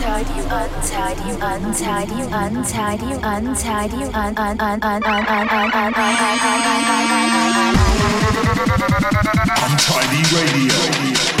untidy, untidy, untidy, untidy, untidy, un un un un un un un un Untidy Radio.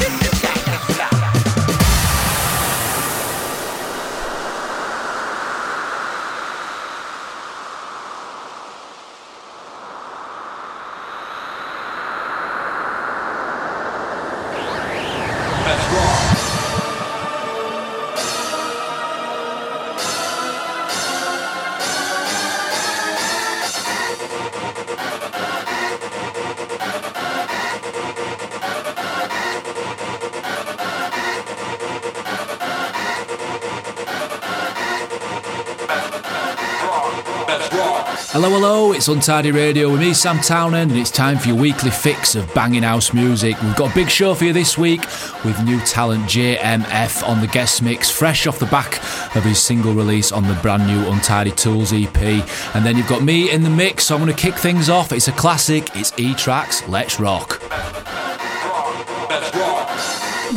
It's Untidy Radio with me, Sam Townend, and it's time for your weekly fix of banging house music. We've got a big show for you this week with new talent JMF on the guest mix, fresh off the back of his single release on the brand new Untidy Tools EP. And then you've got me in the mix, so I'm going to kick things off. It's a classic, it's E Tracks, Let's Rock.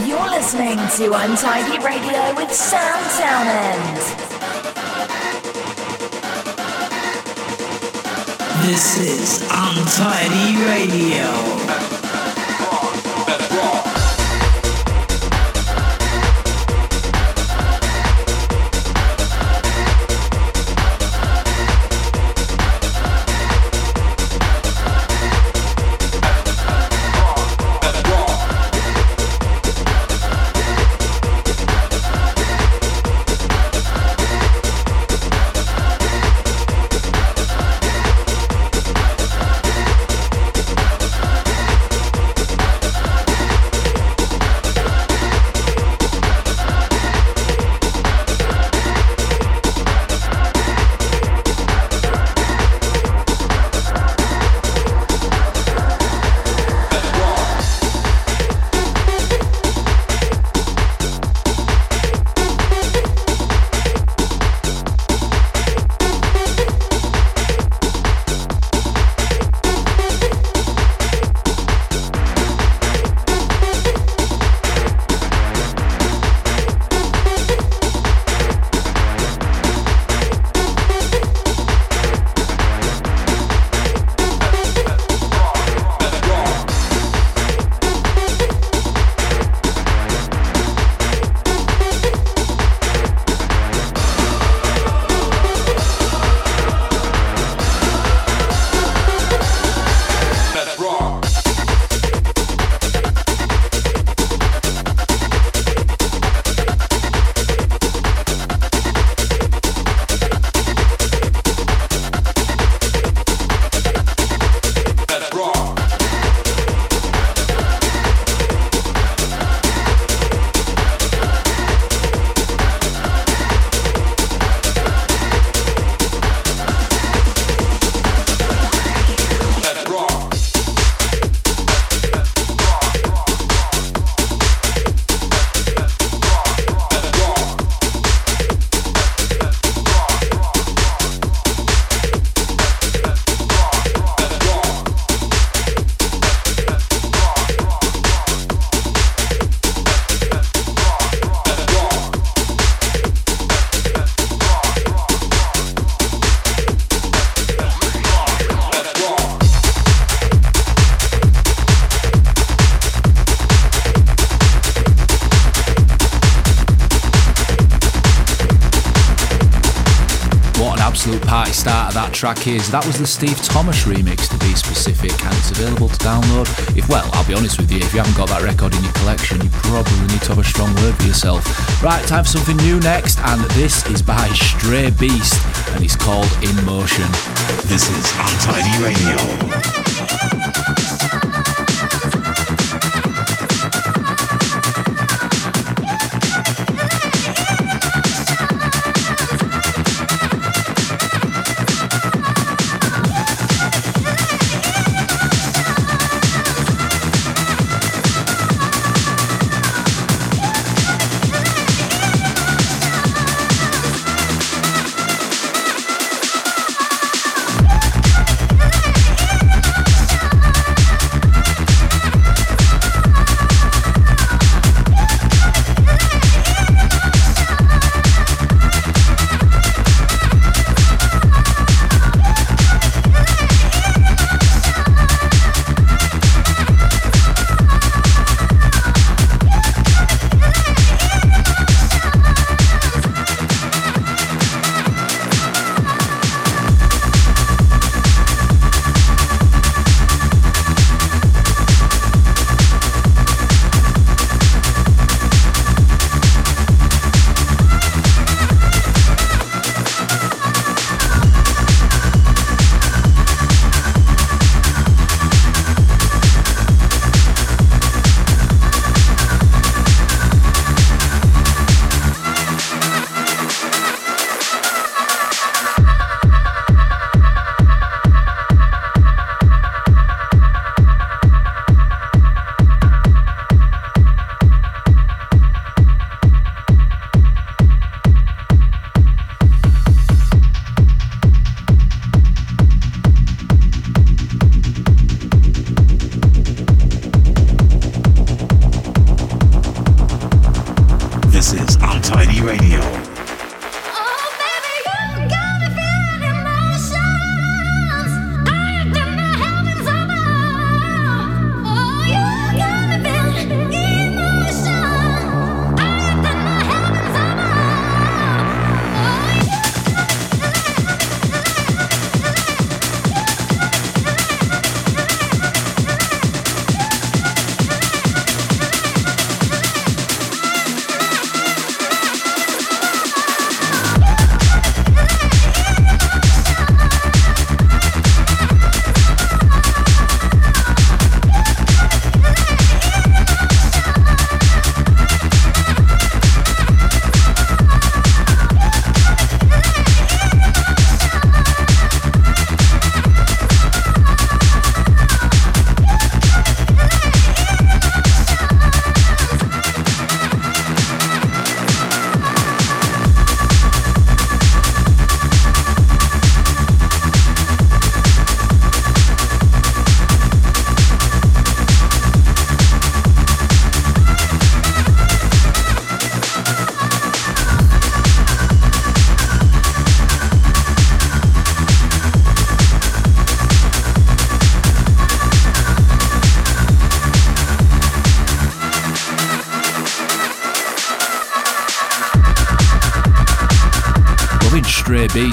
You're listening to Untidy Radio with Sam Townend. This is Untidy Radio. Track is. That was the Steve Thomas remix, to be specific, and it's available to download. If, well, I'll be honest with you, if you haven't got that record in your collection, you probably need to have a strong word for yourself. Right, time for something new next, and this is by Stray Beast, and it's called In Motion. This is Untidy Radio.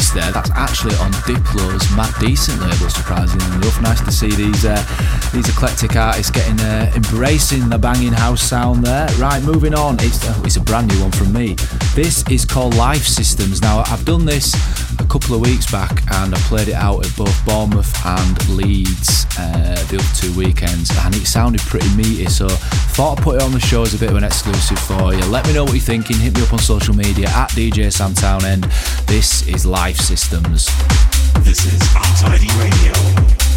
Beast there. That's actually on Diplo's Mad Decent label, surprisingly enough. Nice to see these uh, these eclectic artists getting uh, embracing the banging house sound there. Right, moving on. It's uh, it's a brand new one from me. This is called Life Systems. Now I've done this a couple of weeks back and I played it out at both Bournemouth and Leeds uh, the other two weekends, and it sounded pretty meaty. So thought I'd put it on the show as a bit of an exclusive for you. Let me know what you're thinking. Hit me up on social media at DJ Sam Townend. This is Life Systems. This is Untidy Radio.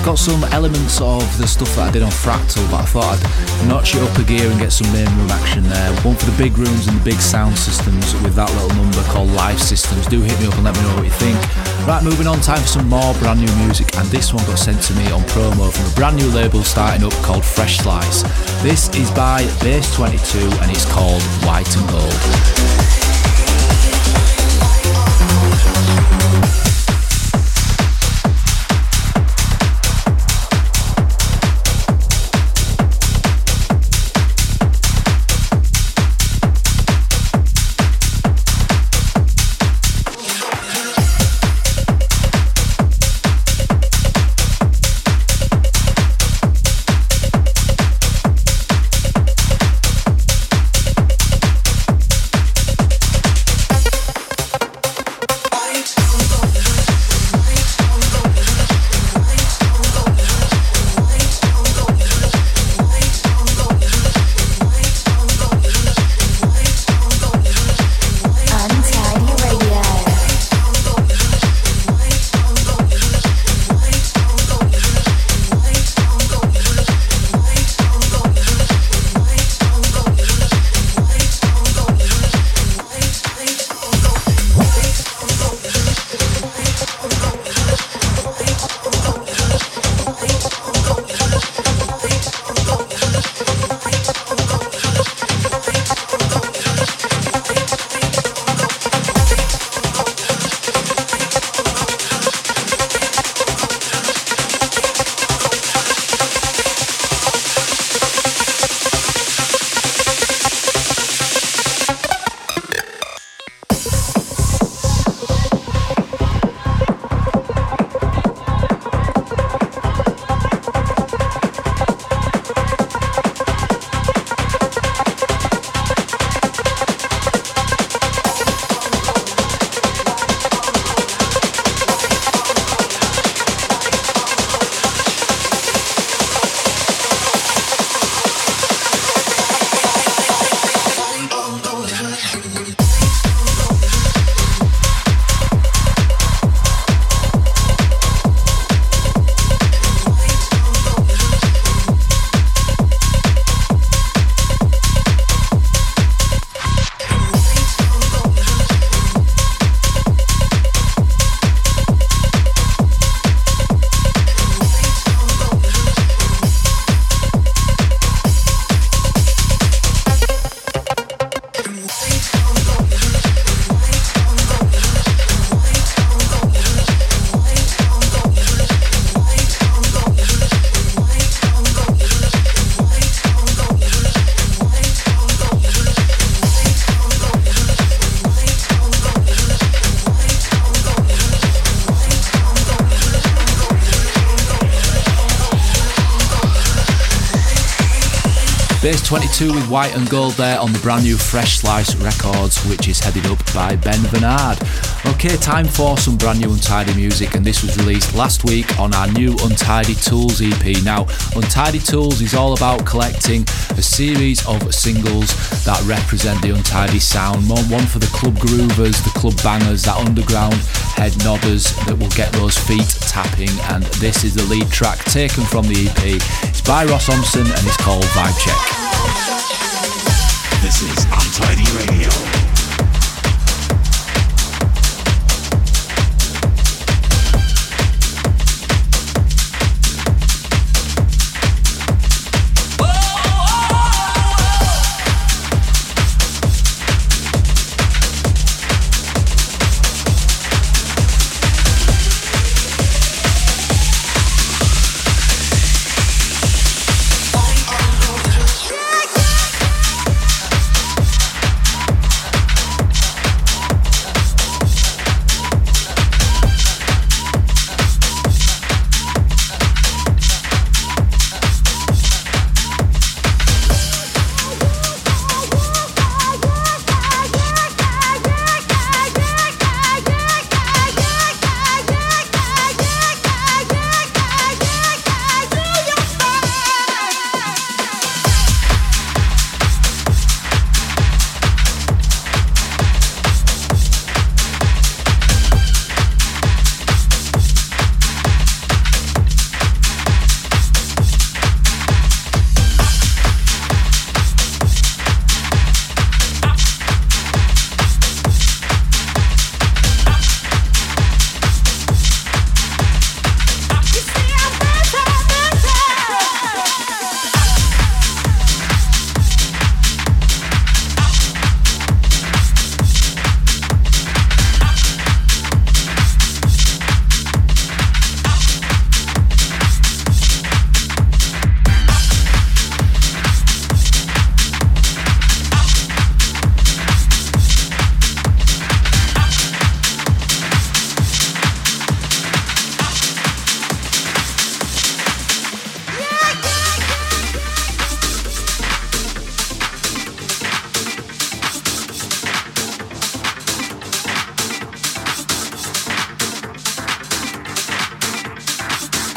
It's got some elements of the stuff that I did on Fractal, but I thought I'd notch it up a gear and get some main room action there. One for the big rooms and the big sound systems with that little number called Live Systems. Do hit me up and let me know what you think. Right, moving on, time for some more brand new music, and this one got sent to me on promo from a brand new label starting up called Fresh Slice. This is by Base 22 and it's called White and 22 with white and gold there on the brand new Fresh Slice Records, which is headed up by Ben Bernard. Okay, time for some brand new Untidy music, and this was released last week on our new Untidy Tools EP. Now, Untidy Tools is all about collecting a series of singles that represent the Untidy sound. One for the club groovers, the club bangers, that underground head nodders that will get those feet tapping. And this is the lead track taken from the EP. It's by Ross Thompson and it's called Vibe Check. This is Untidy Radio.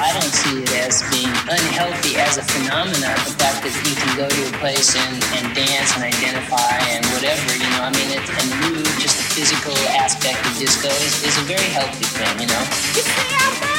I don't see it as being unhealthy as a phenomenon. The fact that you can go to a place and, and dance and identify and whatever, you know, I mean, it, and move, just the physical aspect of disco is, is a very healthy thing, you know.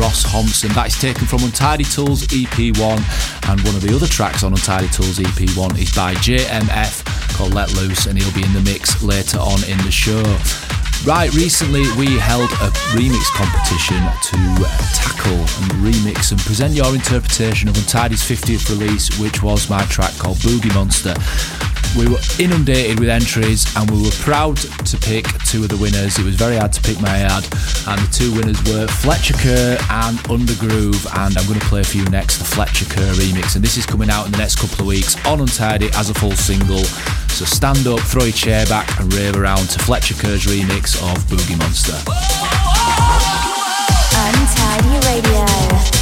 Ross Thompson. That is taken from Untidy Tools EP1, and one of the other tracks on Untidy Tools EP1 is by JMF called Let Loose, and he'll be in the mix later on in the show. Right, recently we held a remix competition to uh, tackle and remix and present your interpretation of Untidy's 50th release, which was my track called Boogie Monster. We were inundated with entries and we were proud to pick two of the winners. It was very hard to pick my ad, and the two winners were Fletcher Kerr and Undergroove. And I'm going to play for you next the Fletcher Kerr remix. And this is coming out in the next couple of weeks on Untidy as a full single. So stand up, throw your chair back, and rave around to Fletcher Kerr's remix of Boogie Monster. Untidy Radio.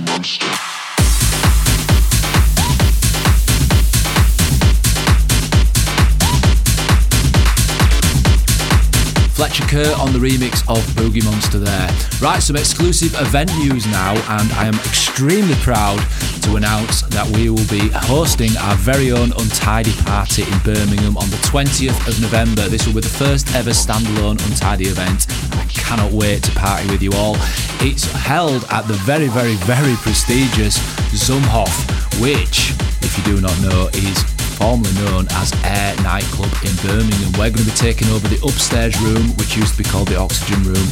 monster. Richard Kerr on the remix of Boogie Monster there. Right, some exclusive event news now, and I am extremely proud to announce that we will be hosting our very own Untidy party in Birmingham on the 20th of November. This will be the first ever standalone Untidy event. I cannot wait to party with you all. It's held at the very, very, very prestigious Zumhof, which, if you do not know, is formerly known as Air Nightclub in Birmingham. We're going to be taking over the upstairs room, which used to be called the Oxygen Room,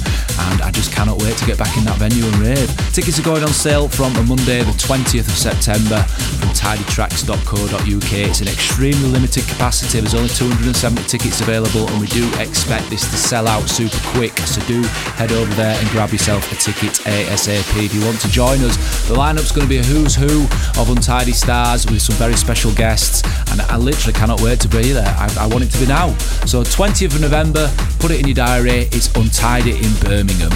and I just cannot wait to get back in that venue and rave. Tickets are going on sale from Monday, the 20th of September, from tidytracks.co.uk. It's an extremely limited capacity. There's only 270 tickets available, and we do expect this to sell out super quick. So do head over there and grab yourself a ticket ASAP if you want to join us. The lineup's going to be a who's who of Untidy stars with some very special guests and I literally cannot wait to be there. I, I, want it to be now. So 20th of November, put it in your diary. It's Untidy in Birmingham.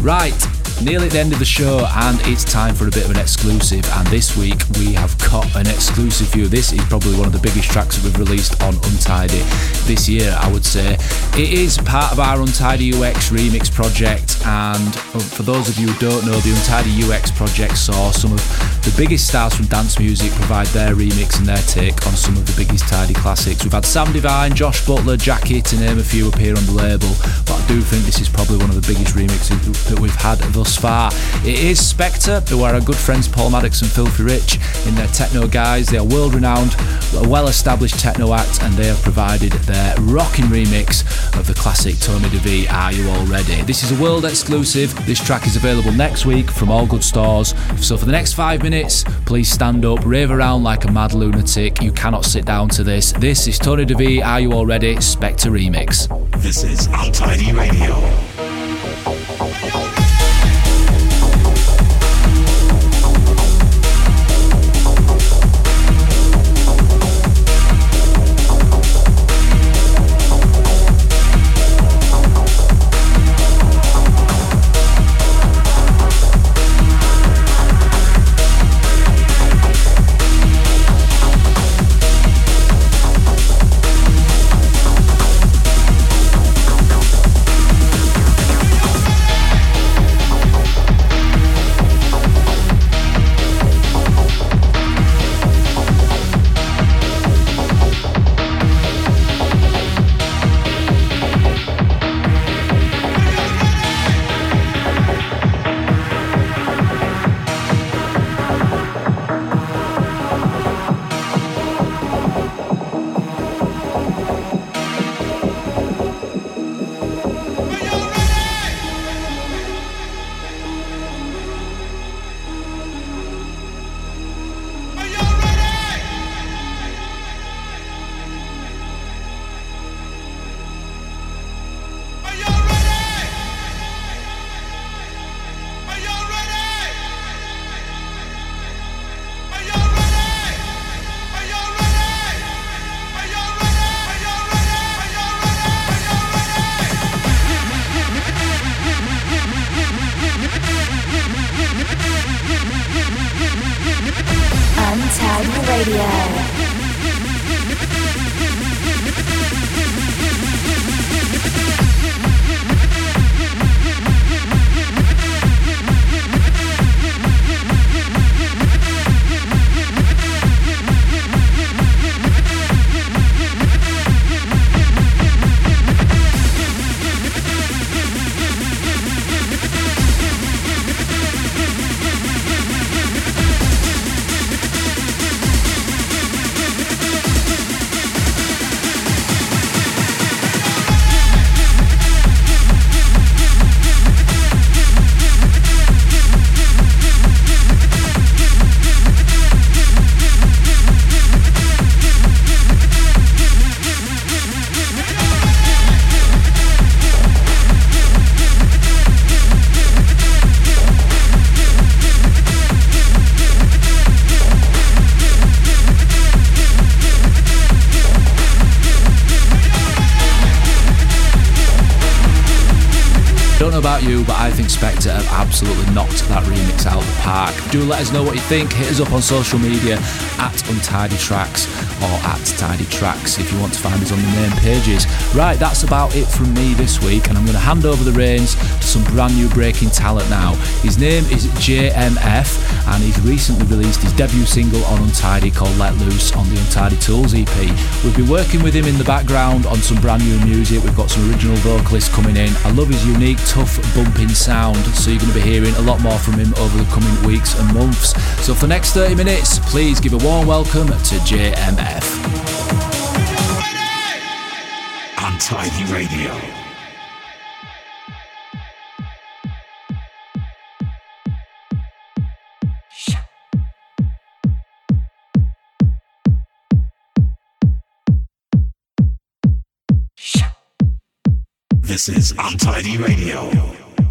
Right, nearly at the end of the show, and it's time for a bit of an exclusive. And this week we have got an exclusive view. This is probably one of the biggest tracks that we've released on Untidy this year, I would say. It is part of our Untidy UX remix project, and um, for those of you who don't know, the Untidy UX project saw some of the biggest stars from dance music provide their remix and their take on some of the biggest Tidy classics. We've had Sam Divine, Josh Butler, Jackie, to name a few, appear on the label, but I do think this is probably one of the biggest remixes that we've had thus far. It is Spektre, who are our good friends Paul Maddox and Filthy Rich in their techno guys. They are world renowned, well established techno act, and they have provided their rocking remix of the classic Tony De Vit, Are You All Ready? This is a world exclusive. This track is available next week from all good stores. So for the next five minutes, please stand up, rave around like a mad lunatic. You cannot sit down to this. This is Tony De Vit, Are You All Ready? Spektre Remix. This is Untidy Radio. Radio. Do let us know what you think. Hit us up on social media at Untidy Tracks or at Tidy Tracks if you want to find us on the main pages. Right, that's about it from me this week, and I'm going to hand over the reins to some brand new breaking talent now. His name is JMF, and he's recently released his debut single on Untidy called Let Loose on the Untidy Tools EP. We've been working with him in the background on some brand new music. We've got some original vocalists coming in. I love his unique, tough, bumping sound, so you're going to be hearing a lot more from him over the coming weeks and months. So for the next 30 minutes, please give a warm welcome to JMF. Untidy Radio. This is Untidy Radio.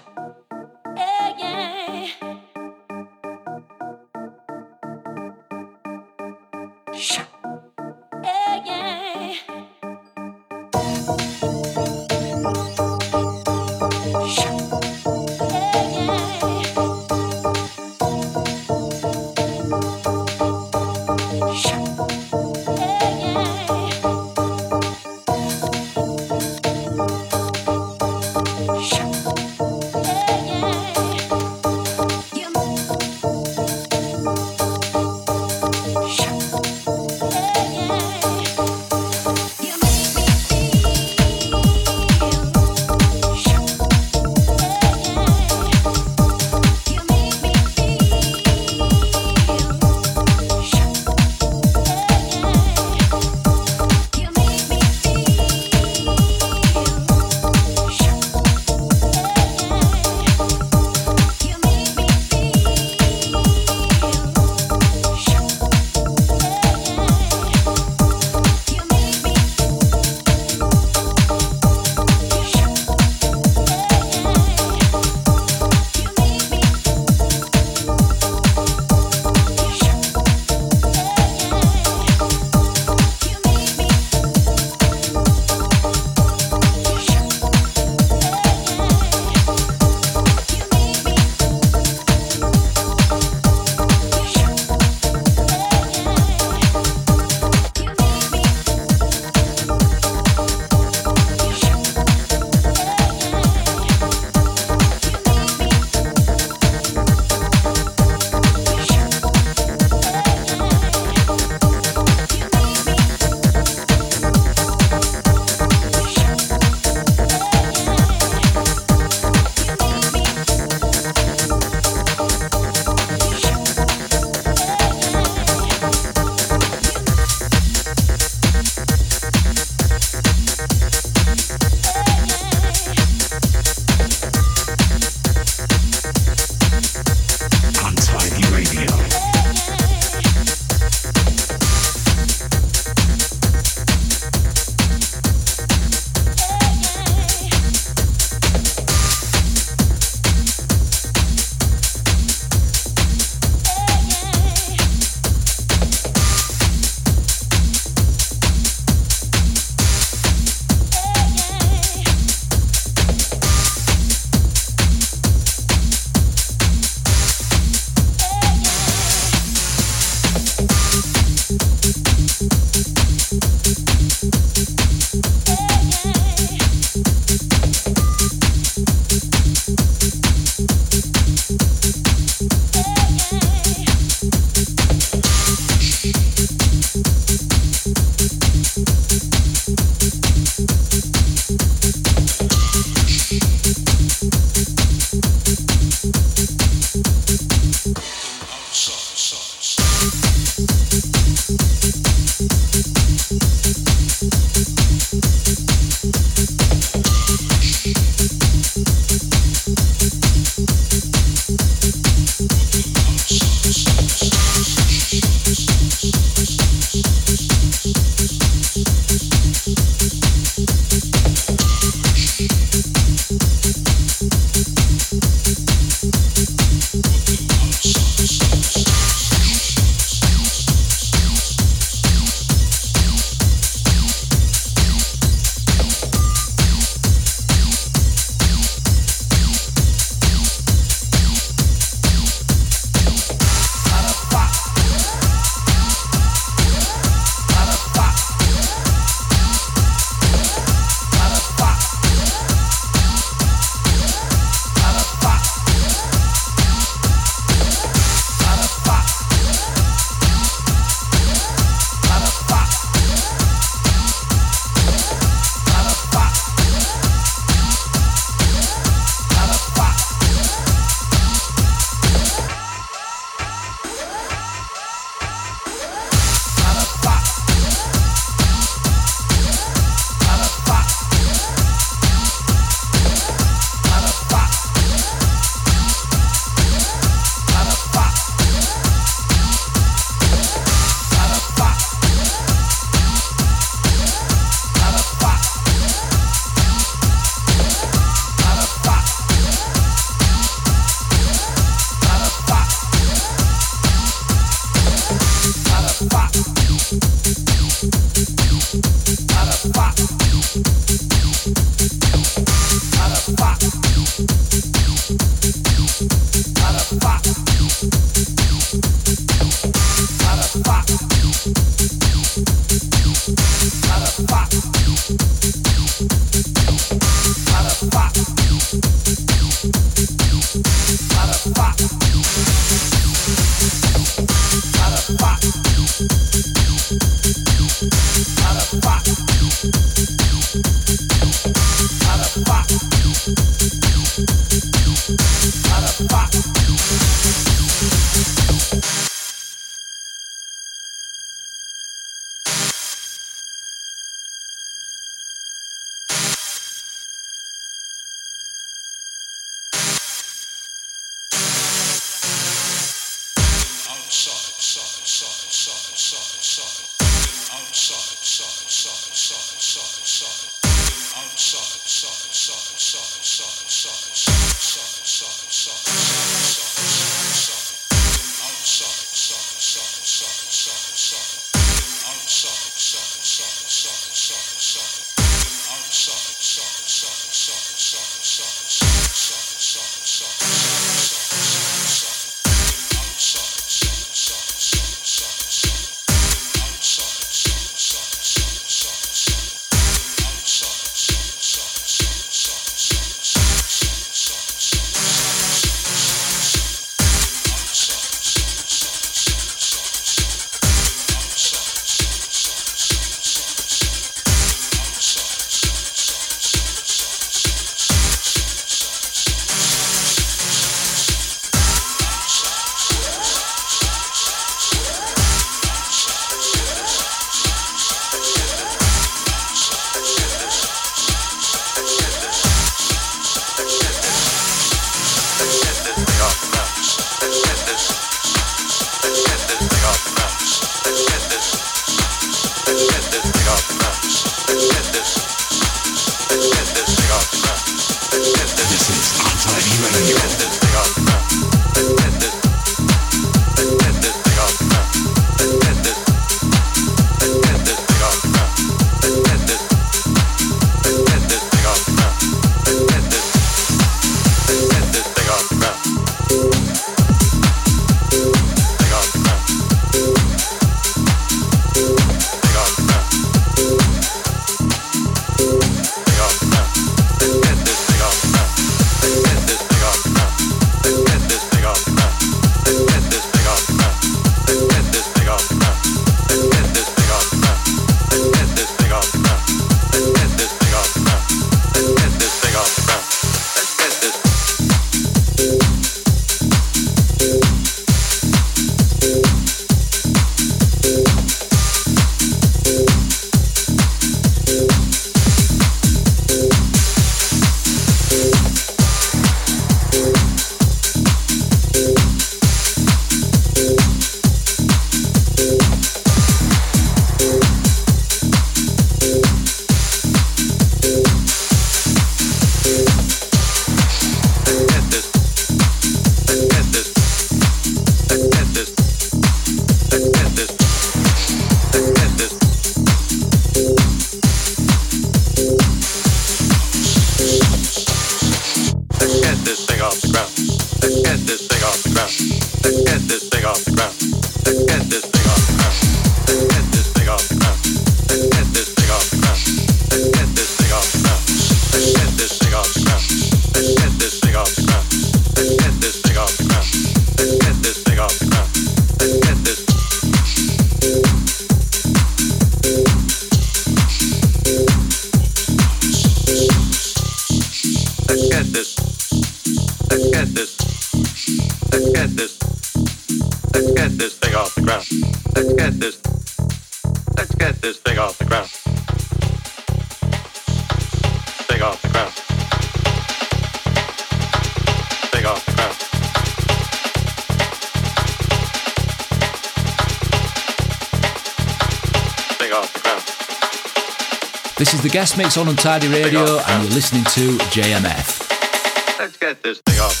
With the guest mix on Untidy Radio, and you're listening to JMF. Let's get this thing off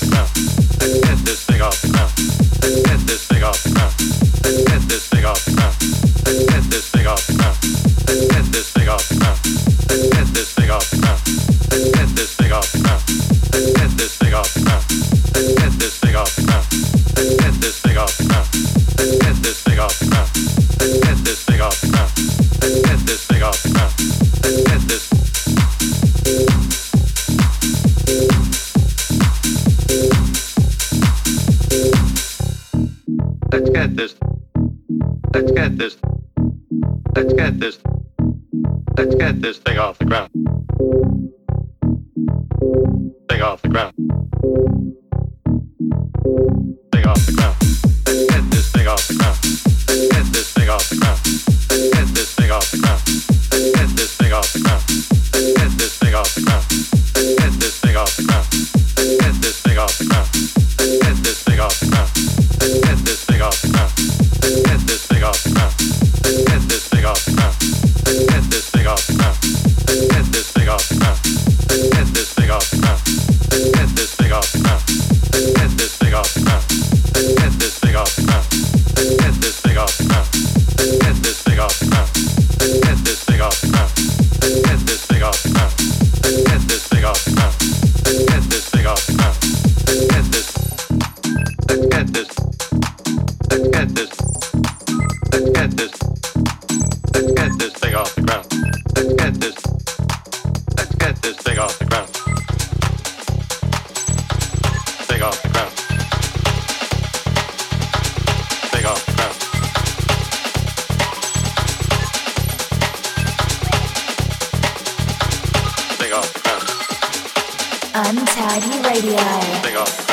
Untidy Radio.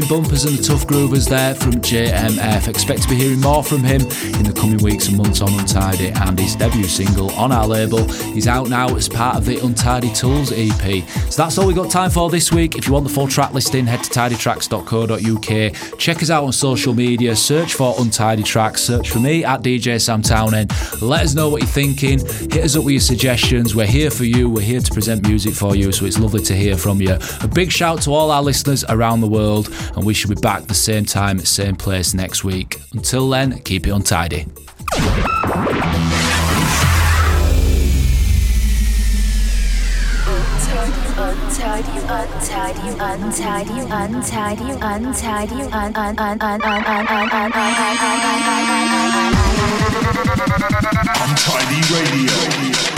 Banging bumpers and the tough groovers there from JMF. Expect to be hearing more from him in the coming weeks and months on Untidy, and his debut single on our label is out now as part of the Untidy Tools EP. So that's all we got time for this week. If you want the full track listing, head to tidytracks.co.uk. Check us out on social media, search for Untidy Trax, search for me at DJ Sam Townend. Let us know what you're thinking. Hit us up with your suggestions. We're here for you. We're here to present music for you, so it's lovely to hear from you. A big shout to all our listeners around the world, and we should be back the same time, same place next week. Until then, keep it untidy. Untidy, untidy, untidy, untidy, untidy, un un un un un un un un un un un Untidy Radio.